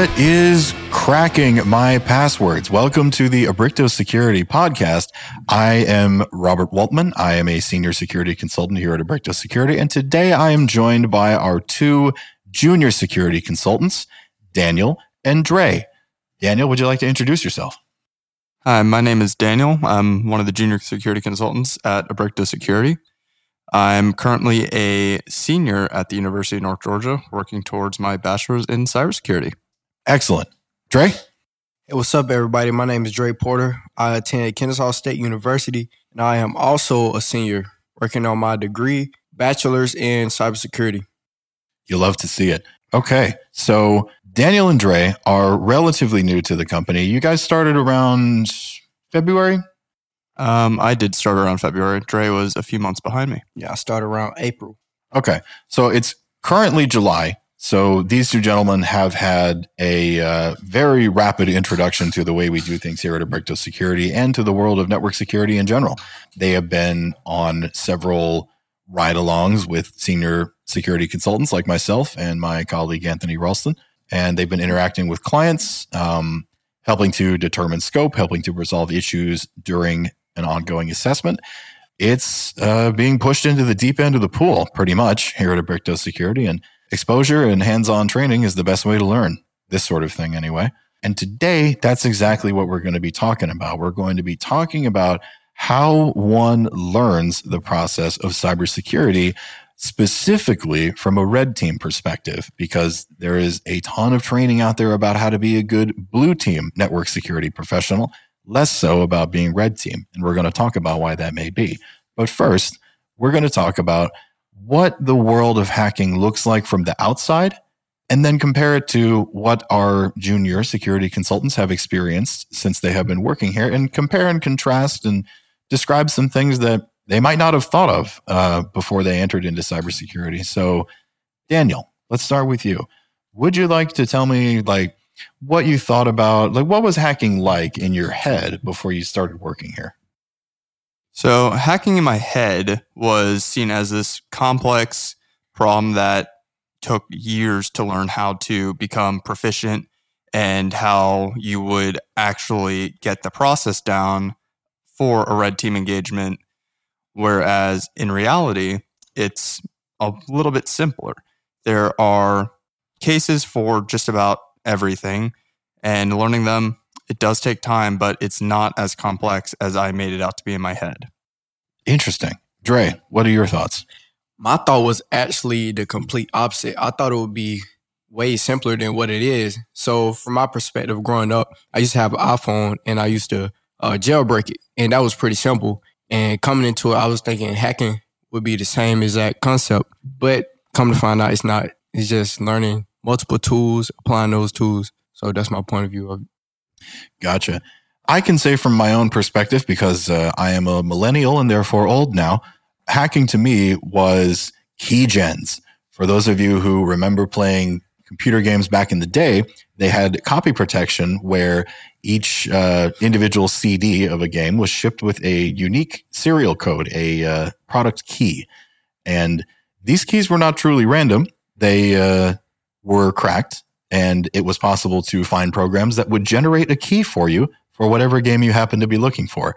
What is cracking my passwords? Welcome to the Abricto Security Podcast. I am Robert Waltman. I am a senior security consultant here at Abricto Security. And today I am joined by our two junior security consultants, Daniel and Dre. Daniel, would you like to introduce yourself? Hi, my name is Daniel. I'm one of the junior security consultants at Abricto Security. I'm currently a senior at the University of North Georgia, working towards my bachelor's in cybersecurity. Excellent. Dre? Hey, what's up, everybody? My name is Dre Porter. I attend Kennesaw State University, and I am also a senior working on my degree, bachelor's in cybersecurity. You love to see it. Okay. So Daniel and Dre are relatively new to the company. You guys started around February? Um, I did start around February. Dre was a few months behind me. Yeah, I started around April. Okay. So it's currently July. So these two gentlemen have had a uh, very rapid introduction to the way we do things here at Abricto Security and to the world of network security in general. They have been on several ride alongs with senior security consultants like myself and my colleague Anthony Ralston. And they've been interacting with clients, um, helping to determine scope, helping to resolve issues during an ongoing assessment. It's uh, being pushed into the deep end of the pool pretty much here at Abricto Security. And exposure and hands on training is the best way to learn this sort of thing, anyway. And today, that's exactly what we're going to be talking about. We're going to be talking about how one learns the process of cybersecurity specifically from a red team perspective, because there is a ton of training out there about how to be a good blue team network security professional, less so about being red team. And we're going to talk about why that may be. But first, we're going to talk about what the world of hacking looks like from the outside and then compare it to what our junior security consultants have experienced since they have been working here and compare and contrast and describe some things that they might not have thought of uh, before they entered into cybersecurity. So, Daniel, let's start with you. Would you like to tell me, like, what you thought about, like, what was hacking like in your head before you started working here? So, hacking in my head was seen as this complex problem that took years to learn how to become proficient and how you would actually get the process down for a red team engagement. Whereas in reality, it's a little bit simpler. There are cases for just about everything, and learning them it does take time, but it's not as complex as I made it out to be in my head. Interesting. Dre, what are your thoughts? My thought was actually the complete opposite. I thought it would be way simpler than what it is. So, from my perspective, growing up, I used to have an iPhone and I used to uh, jailbreak it, and that was pretty simple. And coming into it, I was thinking hacking would be the same exact concept, but come to find out, it's not. It's just learning multiple tools, applying those tools. So that's my point of view of it. Gotcha. I can say from my own perspective, because uh, I am a millennial and therefore old now, hacking to me was key gens. For those of you who remember playing computer games back in the day, they had copy protection where each uh, individual CD of a game was shipped with a unique serial code, a uh, product key. And these keys were not truly random. They uh, were cracked and it was possible to find programs that would generate a key for you for whatever game you happen to be looking for.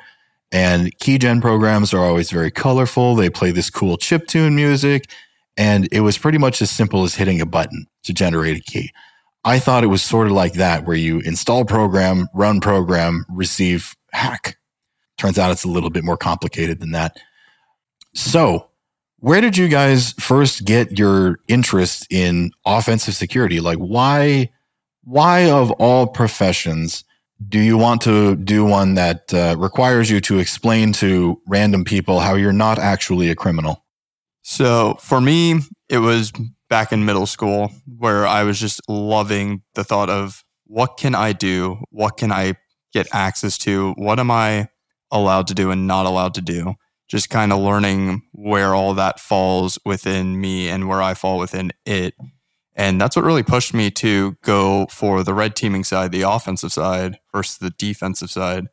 And keygen programs are always very colorful. They play this cool chip tune music. And it was pretty much as simple as hitting a button to generate a key. I thought it was sort of like that, where you install program, run program, receive hack. Turns out it's a little bit more complicated than that. So, where did you guys first get your interest in offensive security? Like, why, why of all professions do you want to do one that uh, requires you to explain to random people how you're not actually a criminal? So for me, it was back in middle school where I was just loving the thought of what can I do? What can I get access to? What am I allowed to do and not allowed to do? Just kind of learning where all that falls within me and where I fall within it. And that's what really pushed me to go for the red teaming side, the offensive side versus the defensive side,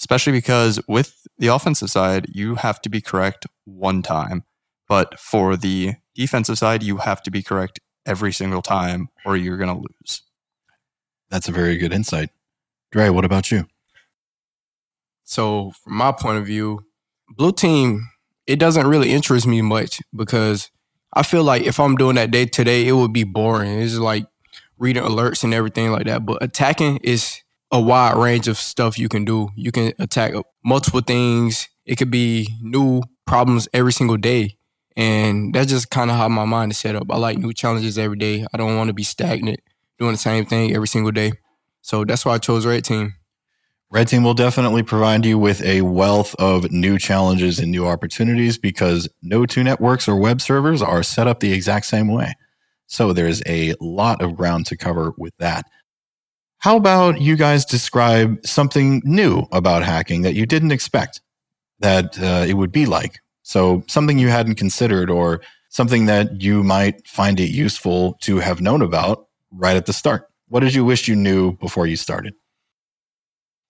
especially because with the offensive side, you have to be correct one time. But for the defensive side, you have to be correct every single time or you're going to lose. That's a very good insight. Dre, what about you? So, from my point of view, blue team, it doesn't really interest me much because I feel like if I'm doing that day today, it would be boring. It's like reading alerts and everything like that. But attacking is a wide range of stuff you can do. You can attack multiple things. It could be new problems every single day. And that's just kind of how my mind is set up. I like new challenges every day. I don't want to be stagnant doing the same thing every single day. So that's why I chose Red Team. Red Team will definitely provide you with a wealth of new challenges and new opportunities because no two networks or web servers are set up the exact same way. So there's a lot of ground to cover with that. How about you guys describe something new about hacking that you didn't expect that uh, it would be like? So something you hadn't considered or something that you might find it useful to have known about right at the start. What did you wish you knew before you started?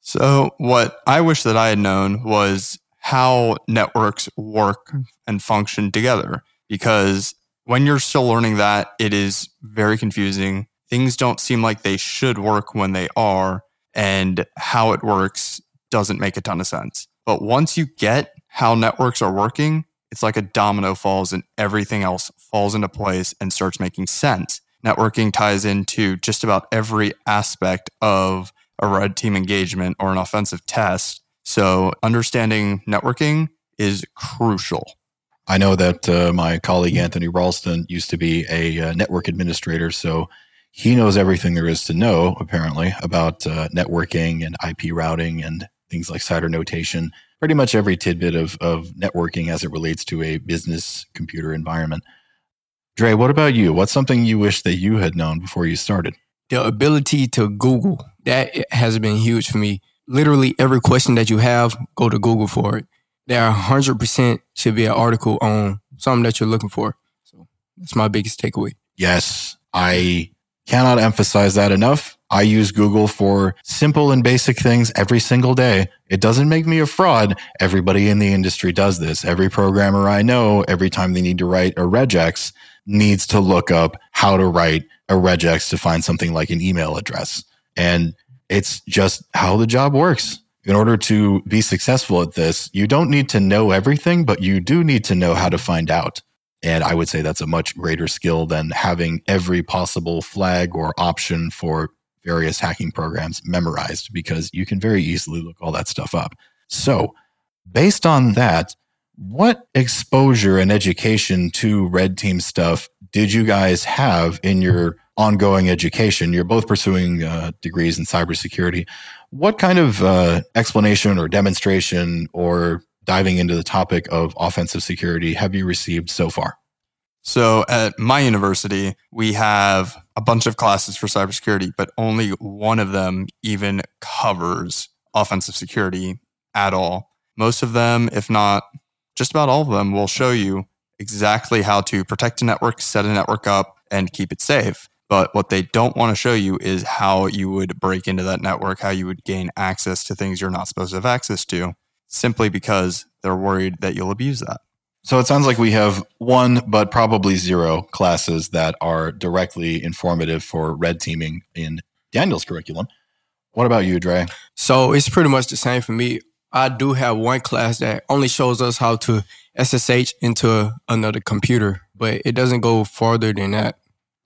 So, what I wish that I had known was how networks work and function together. Because when you're still learning that, it is very confusing. Things don't seem like they should work when they are, and how it works doesn't make a ton of sense. But once you get how networks are working, it's like a domino falls and everything else falls into place and starts making sense. Networking ties into just about every aspect of a red team engagement or an offensive test. So understanding networking is crucial. I know that uh, my colleague Anthony Ralston used to be a uh, network administrator, so he knows everything there is to know, apparently, about uh, networking and IP routing and things like CIDR notation. Pretty much every tidbit of, of networking as it relates to a business computer environment. Dre, what about you? What's something you wish that you had known before you started? The ability to Google that has been huge for me. Literally every question that you have, go to Google for it. There 100% should be an article on something that you're looking for. So that's my biggest takeaway. Yes, I cannot emphasize that enough. I use Google for simple and basic things every single day. It doesn't make me a fraud. Everybody in the industry does this. Every programmer I know, every time they need to write a regex, needs to look up how to write a regex to find something like an email address. And it's just how the job works. In order to be successful at this, you don't need to know everything, but you do need to know how to find out. And I would say that's a much greater skill than having every possible flag or option for various hacking programs memorized because you can very easily look all that stuff up. So, based on that, what exposure and education to red team stuff did you guys have in your ongoing education? You're both pursuing uh, degrees in cybersecurity. What kind of uh, explanation or demonstration or diving into the topic of offensive security have you received so far? So at my university, we have a bunch of classes for cybersecurity, but only one of them even covers offensive security at all. Most of them, if not just about all of them, will show you exactly how to protect a network, set a network up, and keep it safe. But what they don't want to show you is how you would break into that network, how you would gain access to things you're not supposed to have access to, simply because they're worried that you'll abuse that. So it sounds like we have one, but probably zero classes that are directly informative for red teaming in Daniel's curriculum. What about you, Dre? So it's pretty much the same for me. I do have one class that only shows us how to SSH into another computer, but it doesn't go farther than that.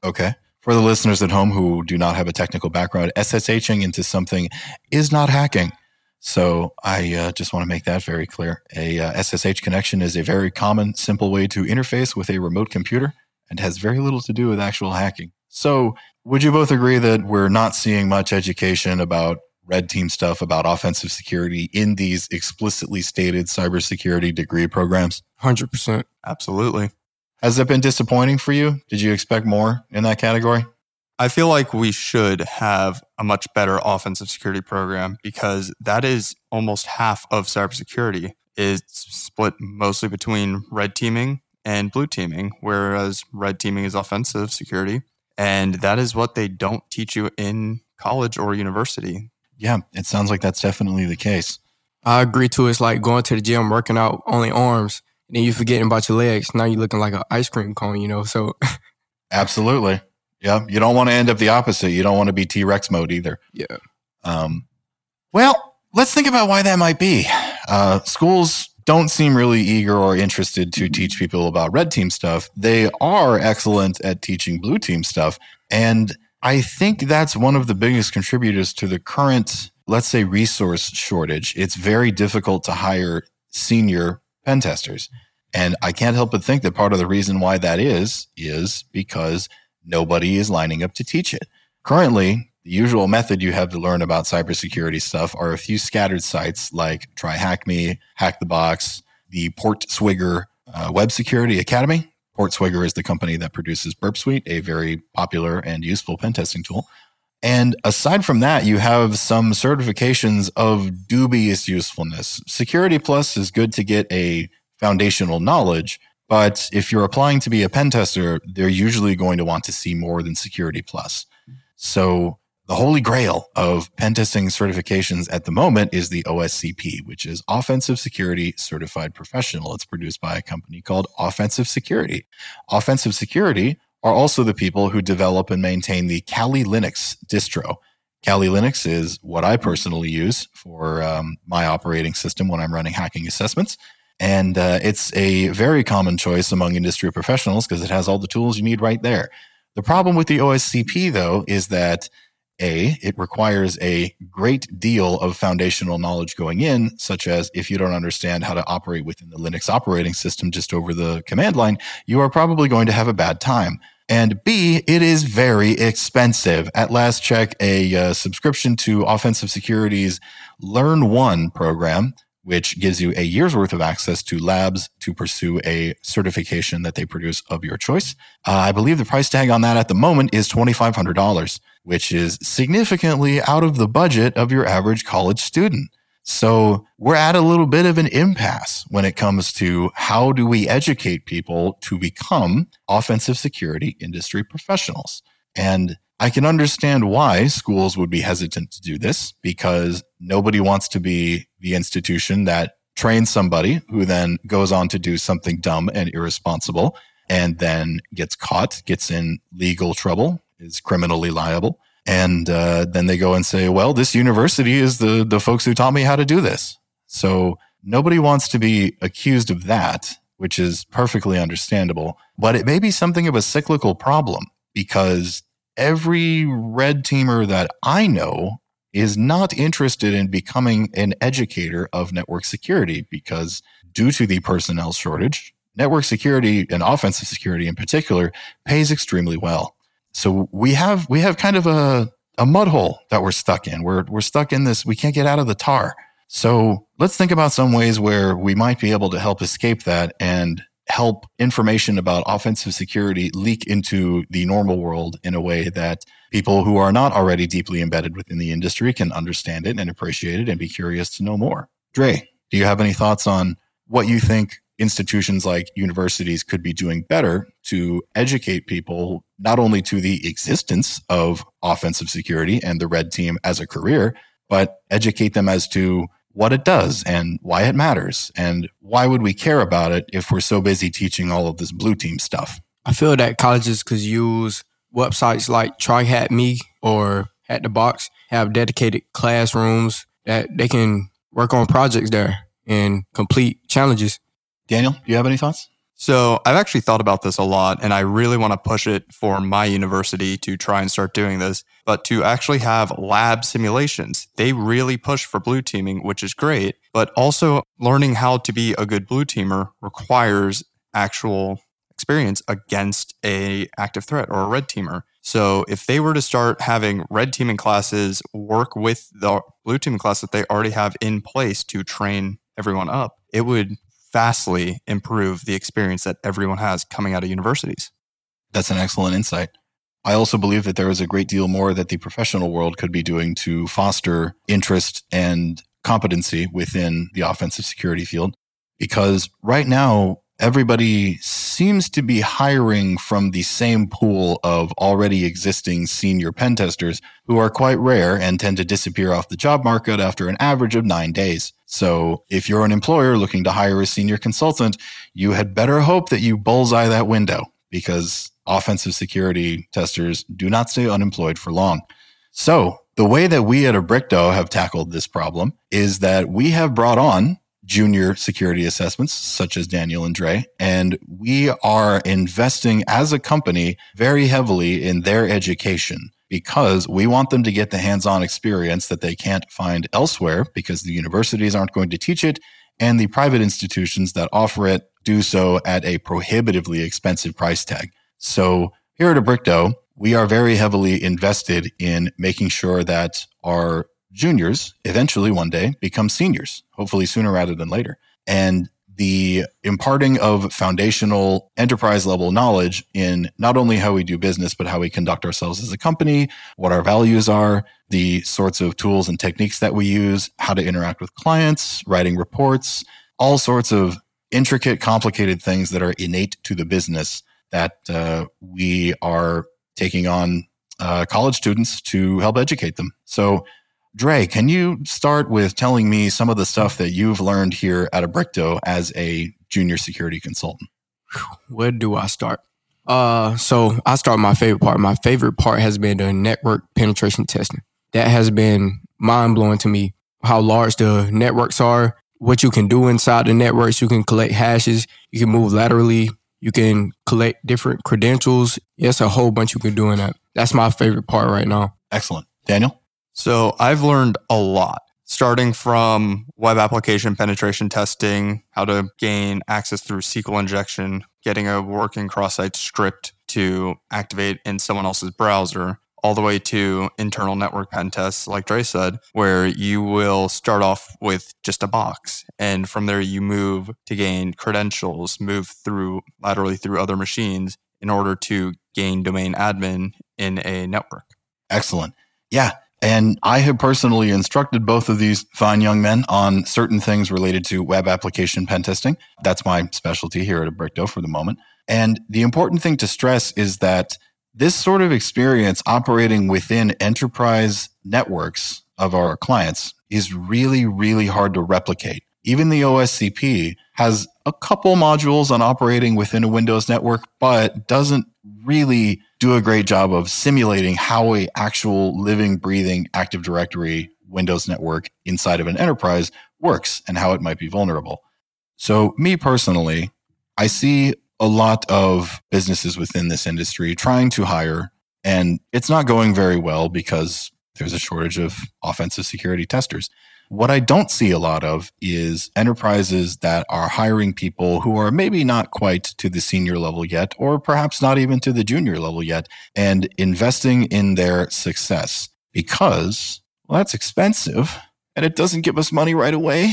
Okay. For the listeners at home who do not have a technical background, SSHing into something is not hacking. So I uh, just want to make that very clear. A uh, SSH connection is a very common, simple way to interface with a remote computer and has very little to do with actual hacking. So would you both agree that we're not seeing much education about red team stuff about offensive security in these explicitly stated cybersecurity degree programs? 100%. Absolutely. Has that been disappointing for you? Did you expect more in that category? I feel like we should have a much better offensive security program because that is almost half of cybersecurity. It's split mostly between red teaming and blue teaming, whereas red teaming is offensive security. And that is what they don't teach you in college or university. Yeah, it sounds like that's definitely the case. I agree too. It's like going to the gym, working out only arms, and then you forgetting about your legs. Now you're looking like an ice cream cone, you know? So absolutely. Yeah. You don't want to end up the opposite. You don't want to be T Rex mode either. Yeah. Um, well, let's think about why that might be. Uh, schools don't seem really eager or interested to teach people about red team stuff. They are excellent at teaching blue team stuff. And I think that's one of the biggest contributors to the current, let's say, resource shortage. It's very difficult to hire senior pen testers. And I can't help but think that part of the reason why that is, is because nobody is lining up to teach it. Currently, the usual method you have to learn about cybersecurity stuff are a few scattered sites like TryHackMe, Hack the Box, the PortSwigger uh, Web Security Academy. PortSwigger is the company that produces Burp Suite, a very popular and useful pen testing tool. And aside from that, you have some certifications of dubious usefulness. Security Plus is good to get a foundational knowledge, but if you're applying to be a pen tester, they're usually going to want to see more than Security Plus. So the holy grail of pen testing certifications at the moment is the OSCP, which is Offensive Security Certified Professional. It's produced by a company called Offensive Security. Offensive Security are also the people who develop and maintain the Kali Linux distro. Kali Linux is what I personally use for um, my operating system when I'm running hacking assessments. And uh, it's a very common choice among industry professionals because it has all the tools you need right there. The problem with the OSCP, though, is that a, it requires a great deal of foundational knowledge going in, such as if you don't understand how to operate within the Linux operating system just over the command line, you are probably going to have a bad time. And B, it is very expensive. At last check, a uh, subscription to Offensive Security's Learn One program which gives you a year's worth of access to labs to pursue a certification that they produce of your choice. Uh, I believe the price tag on that at the moment is $2,500, which is significantly out of the budget of your average college student. So we're at a little bit of an impasse when it comes to how do we educate people to become offensive security industry professionals. And I can understand why schools would be hesitant to do this because nobody wants to be the institution that trains somebody who then goes on to do something dumb and irresponsible and then gets caught, gets in legal trouble, is criminally liable. And uh, then they go and say, well, this university is the, the folks who taught me how to do this. So nobody wants to be accused of that, which is perfectly understandable. But it may be something of a cyclical problem because every red teamer that I know is not interested in becoming an educator of network security because due to the personnel shortage, network security and offensive security in particular pays extremely well. So we have we have kind of a a mud hole that we're stuck in. We're we're stuck in this. We can't get out of the tar. So let's think about some ways where we might be able to help escape that and help information about offensive security leak into the normal world in a way that people who are not already deeply embedded within the industry can understand it and appreciate it and be curious to know more. Dre, do you have any thoughts on what you think institutions like universities could be doing better to educate people not only to the existence of offensive security and the red team as a career, but educate them as to what it does and why it matters and why would we care about it if we're so busy teaching all of this blue team stuff. I feel that colleges could use websites like TryHackMe or Hack the Box have dedicated classrooms that they can work on projects there and complete challenges. Daniel, do you have any thoughts? So I've actually thought about this a lot and I really want to push it for my university to try and start doing this, but to actually have lab simulations. They really push for blue teaming, which is great, but also learning how to be a good blue teamer requires actual experience against a active threat or a red teamer. So if they were to start having red teaming classes work with the blue teaming class that they already have in place to train everyone up, it would vastly improve the experience that everyone has coming out of universities. That's an excellent insight. I also believe that there is a great deal more that the professional world could be doing to foster interest and competency within the offensive security field. Because right now, everybody seems to be hiring from the same pool of already existing senior pen testers who are quite rare and tend to disappear off the job market after an average of nine days. So if you're an employer looking to hire a senior consultant, you had better hope that you bullseye that window because offensive security testers do not stay unemployed for long. So the way that we at Abricto have tackled this problem is that we have brought on junior security assessments, such as Daniel and Dre. And we are investing as a company very heavily in their education because we want them to get the hands on experience that they can't find elsewhere because the universities aren't going to teach it. And the private institutions that offer it do so at a prohibitively expensive price tag. So here at Abricto, we are very heavily invested in making sure that our juniors eventually one day become seniors, hopefully sooner rather than later. And the imparting of foundational enterprise level knowledge in not only how we do business, but how we conduct ourselves as a company, what our values are, the sorts of tools and techniques that we use, how to interact with clients, writing reports, all sorts of intricate, complicated things that are innate to the business that uh, we are taking on uh, college students to help educate them. So Dre, can you start with telling me some of the stuff that you've learned here at Abricto as a junior security consultant? Where do I start? Uh, so I start my favorite part. My favorite part has been the network penetration testing. That has been mind blowing to me. How large the networks are, what you can do inside the networks. You can collect hashes. You can move laterally. You can collect different credentials. Yes, a whole bunch you can do in that. That's my favorite part right now. Excellent. Daniel? So I've learned a lot, starting from web application penetration testing, how to gain access through SQL injection, getting a working cross site script to activate in someone else's browser, all the way to internal network pen tests, like Dre said, where you will start off with just a box. And from there, you move to gain credentials, move through laterally through other machines in order to gain domain admin in a network. Excellent. Yeah. And I have personally instructed both of these fine young men on certain things related to web application pen testing. That's my specialty here at Abricto for the moment. And the important thing to stress is that this sort of experience operating within enterprise networks of our clients is really, really hard to replicate. Even the OSCP has a couple modules on operating within a Windows network, but doesn't really do a great job of simulating how a actual living, breathing Active Directory Windows network inside of an enterprise works and how it might be vulnerable. So me personally, I see a lot of businesses within this industry trying to hire and it's not going very well because there's a shortage of offensive security testers. What I don't see a lot of is enterprises that are hiring people who are maybe not quite to the senior level yet, or perhaps not even to the junior level yet, and investing in their success because, well, that's expensive and it doesn't give us money right away.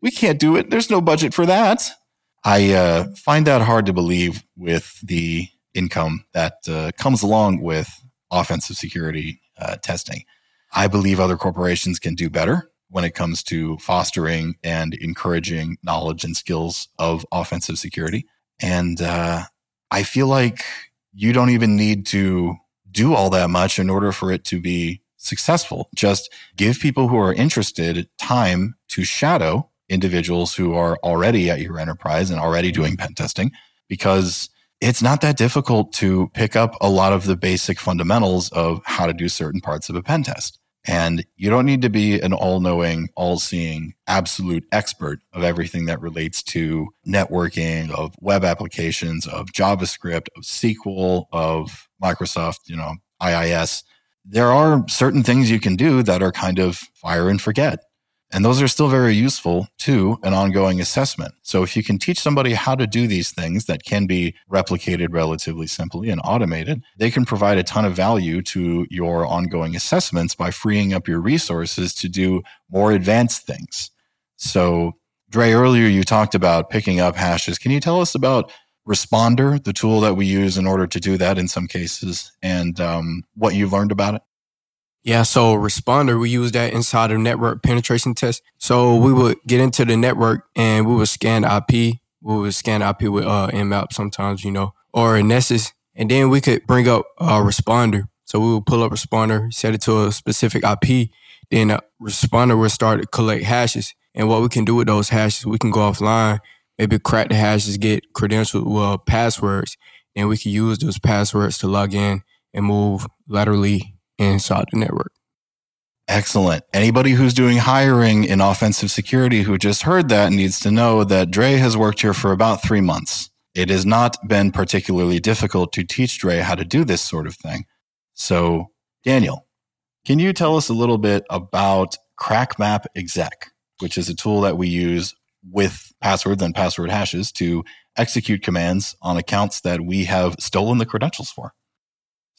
We can't do it. There's no budget for that. I uh, find that hard to believe with the income that uh, comes along with offensive security uh, testing. I believe other corporations can do better when it comes to fostering and encouraging knowledge and skills of offensive security. And uh, I feel like you don't even need to do all that much in order for it to be successful. Just give people who are interested time to shadow individuals who are already at your enterprise and already doing pen testing because it's not that difficult to pick up a lot of the basic fundamentals of how to do certain parts of a pen test. And you don't need to be an all knowing, all seeing, absolute expert of everything that relates to networking, of web applications, of JavaScript, of SQL, of Microsoft, you know, IIS. There are certain things you can do that are kind of fire and forget. And those are still very useful to an ongoing assessment. So if you can teach somebody how to do these things that can be replicated relatively simply and automated, they can provide a ton of value to your ongoing assessments by freeing up your resources to do more advanced things. So Dre, earlier you talked about picking up hashes. Can you tell us about Responder, the tool that we use in order to do that in some cases, and um, what you've learned about it? Yeah, so responder, we use that inside of network penetration test. So we would get into the network and we would scan IP. We would scan IP with uh, Nmap sometimes, you know, or Nessus. And then we could bring up a responder. So we would pull up responder, set it to a specific IP. Then a responder will start to collect hashes. And what we can do with those hashes, we can go offline, maybe crack the hashes, get credentials, well, passwords. and we can use those passwords to log in and move laterally inside the network. Excellent. Anybody who's doing hiring in offensive security who just heard that needs to know that Dre has worked here for about three months. It has not been particularly difficult to teach Dre how to do this sort of thing. So, Daniel, can you tell us a little bit about CrackMap exec, which is a tool that we use with passwords and password hashes to execute commands on accounts that we have stolen the credentials for?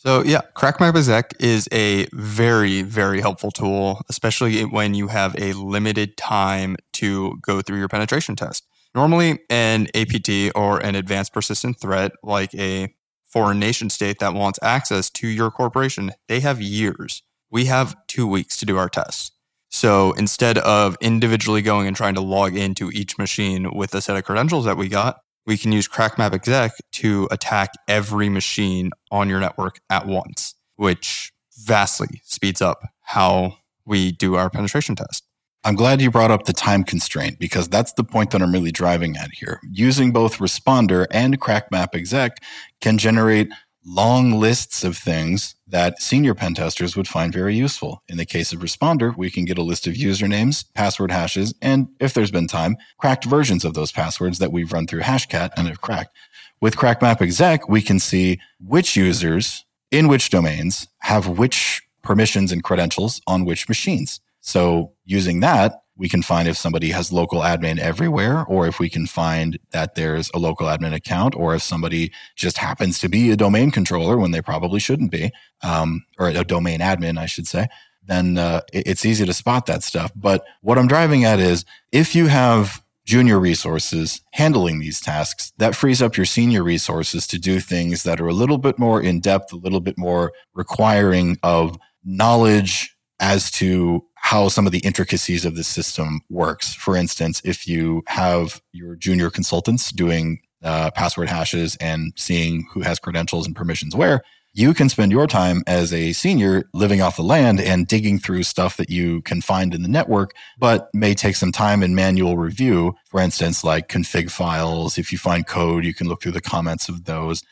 So yeah, CrackMap exec is a very, very helpful tool, especially when you have a limited time to go through your penetration test. Normally, an APT or an advanced persistent threat, like a foreign nation state that wants access to your corporation, they have years. We have two weeks to do our test. So instead of individually going and trying to log into each machine with a set of credentials that we got, we can use CrackMap exec to attack every machine on your network at once, which vastly speeds up how we do our penetration test. I'm glad you brought up the time constraint because that's the point that I'm really driving at here. Using both Responder and CrackMap exec can generate long lists of things that senior pen testers would find very useful. In the case of Responder, we can get a list of usernames, password hashes, and if there's been time, cracked versions of those passwords that we've run through Hashcat and have cracked. With CrackMap exec, we can see which users in which domains have which permissions and credentials on which machines. So using that, we can find if somebody has local admin everywhere, or if we can find that there's a local admin account, or if somebody just happens to be a domain controller when they probably shouldn't be, um, or a domain admin, I should say. Then uh, it's easy to spot that stuff. But what I'm driving at is if you have junior resources handling these tasks, that frees up your senior resources to do things that are a little bit more in depth, a little bit more requiring of knowledge as to how some of the intricacies of the system works. For instance, if you have your junior consultants doing uh, password hashes and seeing who has credentials and permissions where, you can spend your time as a senior living off the land and digging through stuff that you can find in the network, but may take some time in manual review. For instance, like config files. If you find code, you can look through the comments of those.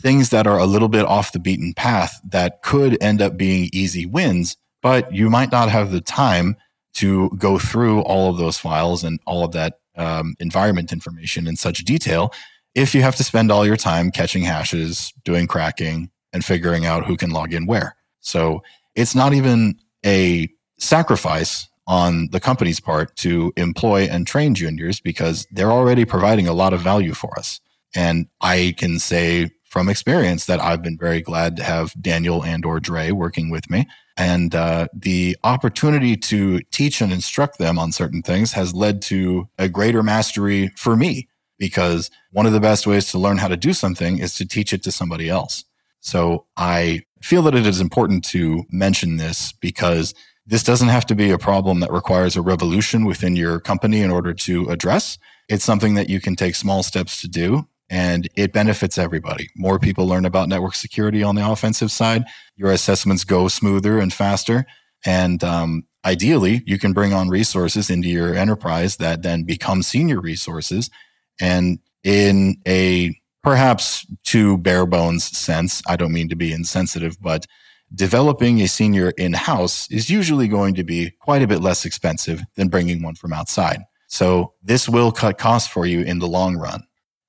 Things that are a little bit off the beaten path that could end up being easy wins but you might not have the time to go through all of those files and all of that um, environment information in such detail if you have to spend all your time catching hashes, doing cracking, and figuring out who can log in where. So it's not even a sacrifice on the company's part to employ and train juniors because they're already providing a lot of value for us. And I can say from experience that I've been very glad to have Daniel and or Dre working with me and uh, the opportunity to teach and instruct them on certain things has led to a greater mastery for me because one of the best ways to learn how to do something is to teach it to somebody else. So I feel that it is important to mention this because this doesn't have to be a problem that requires a revolution within your company in order to address. It's something that you can take small steps to do and it benefits everybody. More people learn about network security on the offensive side. Your assessments go smoother and faster. And um, ideally, you can bring on resources into your enterprise that then become senior resources. And in a perhaps too bare bones sense, I don't mean to be insensitive, but developing a senior in house is usually going to be quite a bit less expensive than bringing one from outside. So this will cut costs for you in the long run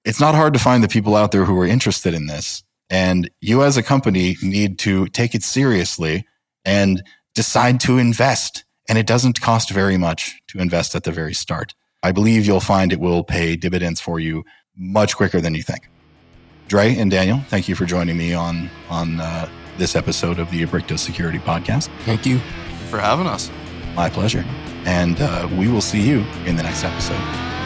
it's not hard to find the people out there who are interested in this. And you as a company need to take it seriously and decide to invest. And it doesn't cost very much to invest at the very start. I believe you'll find it will pay dividends for you much quicker than you think. Dre and Daniel, thank you for joining me on on uh, this episode of the Abricto Security Podcast. Thank you for having us. My pleasure. And uh, we will see you in the next episode.